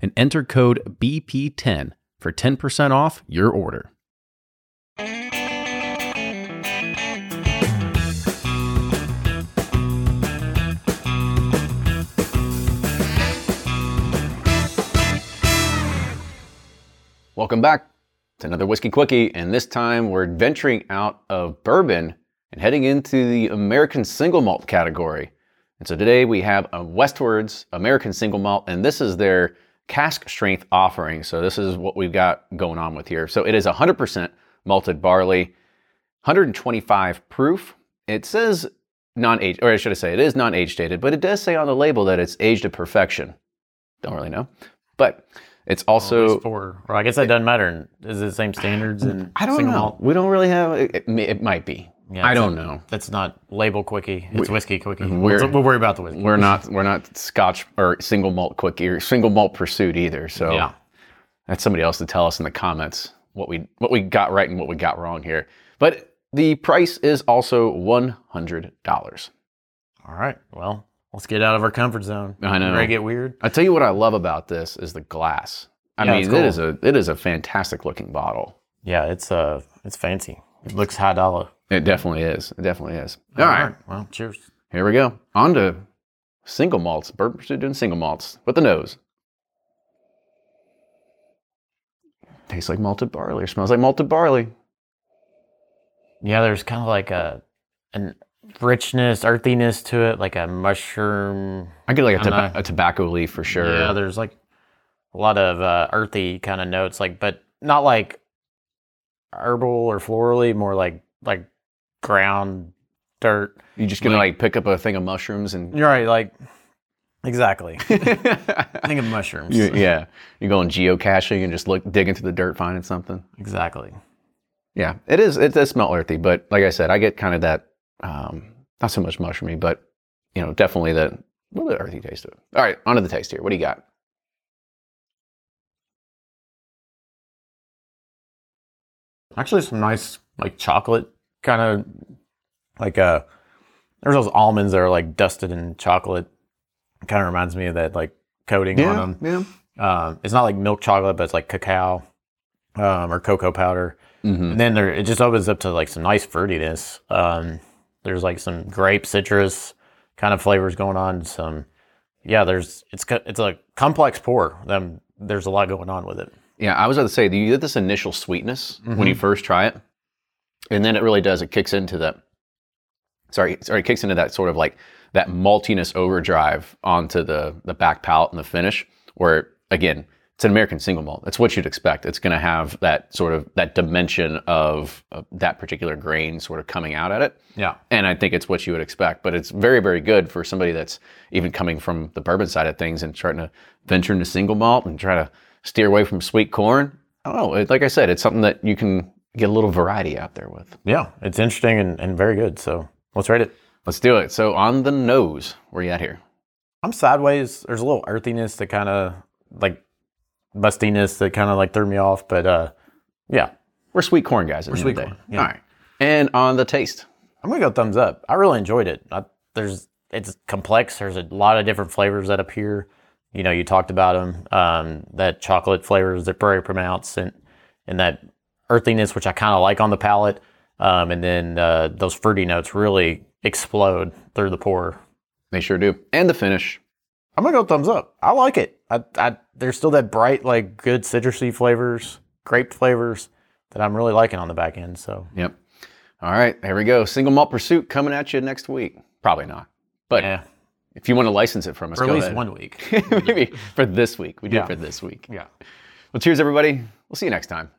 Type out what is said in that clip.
and enter code BP10 for 10% off your order. Welcome back to another Whiskey Quickie, and this time we're venturing out of bourbon and heading into the American single malt category. And so today we have a Westwards American single malt, and this is their cask strength offering. So this is what we've got going on with here. So it is 100% malted barley, 125 proof. It says non-age, or I should I say, it is non-age dated, but it does say on the label that it's aged to perfection. Don't really know, but it's also four. Or I guess that doesn't matter. Is it the same standards and I don't know. malt? We don't really have. It, it, it might be. Yeah, I don't know. That's not label quickie. It's whiskey quickie. We'll, we'll worry about the whiskey. We're not. We're not Scotch or single malt quickie or single malt pursuit either. So Yeah. that's somebody else to tell us in the comments what we what we got right and what we got wrong here. But the price is also one hundred dollars. All right. Well, let's get out of our comfort zone. I know. Ready to get weird? I tell you what I love about this is the glass. I Yeah, mean, cool. is a it is a fantastic looking bottle. Yeah, it's uh, it's fancy. It looks high dollar. It definitely is. It definitely is. All right. Well, cheers. Here we go. On to single malts. Bourbon Pursuit doing single malts with the nose. Tastes like malted barley or smells like malted barley. Yeah, there's kind of like a an richness, earthiness to it, like a mushroom. I get like a, toba- a tobacco leaf for sure. Yeah, there's like a lot of uh, earthy kind of notes, like, but not like herbal or florally, more like like ground dirt. You're just gonna like- like pick up a thing of mushrooms and You're right, like exactly. Think of mushrooms. You- yeah, you're going geocaching and just look dig into the dirt finding something. Exactly. Yeah, it is. It does smell earthy, but like I said, I get kind of that um, not so much mushroomy, but you know, definitely that little bit earthy taste to it. All right, on to the taste here. What do you got? Actually, some nice like chocolate kind of like a there's those almonds that are like dusted in chocolate. Kind of reminds me of that like coating on them. yeah. Um, it's not like milk chocolate, but it's like cacao um, or cocoa powder. hmm And then there, it just opens up to like some nice fruitiness. Um, there's like some grape, citrus kind of flavors going on. Some, yeah. There's it's it's a complex pour. Um, there's a lot going on with it. Yeah, I was about to say, do you get this initial sweetness when you first try it, and then it really does. It kicks into that. Sorry, sorry, it kicks into that sort of like that maltiness overdrive onto the the back palate and the finish. Where again, it's an American single malt. That's what you'd expect. It's going to have that sort of that dimension of, of that particular grain sort of coming out at it. Yeah. And I think it's what you would expect, but it's very, very good for somebody that's even coming from the bourbon side of things and trying to venture into single malt and try to steer away from sweet corn. I don't know. Like I said, it's something that you can get a little variety out there with. Yeah. It's interesting and, and very good. So let's rate it. Let's do it. So on the nose, where you at here? I'm sideways. There's a little earthiness that kind of like mustiness that kind of like threw me off. But uh, yeah, We're sweet corn guys. At We're sweet corn, yeah. All right. And on the taste, I'm gonna go thumbs up. I really enjoyed it. I, there's it's complex. There's a lot of different flavors that appear. You know, you talked about them. Um, that chocolate flavors they're very pronounced, and and that earthiness, which I kind of like on the palate. Um, and then uh, those fruity notes really explode through the pour. they sure do. And the finish. I'm gonna go thumbs up. I like it. I, I there's still that bright, like good citrusy flavors, grape flavors that I'm really liking on the back end. So Yep. All right. here we go. Single malt pursuit coming at you next week. Probably not. But yeah, if you want to license it from us, or at least ahead. one week. Maybe for this week. We do Yeah. it for this week. yeah. Well, cheers, everybody. We'll see you next time.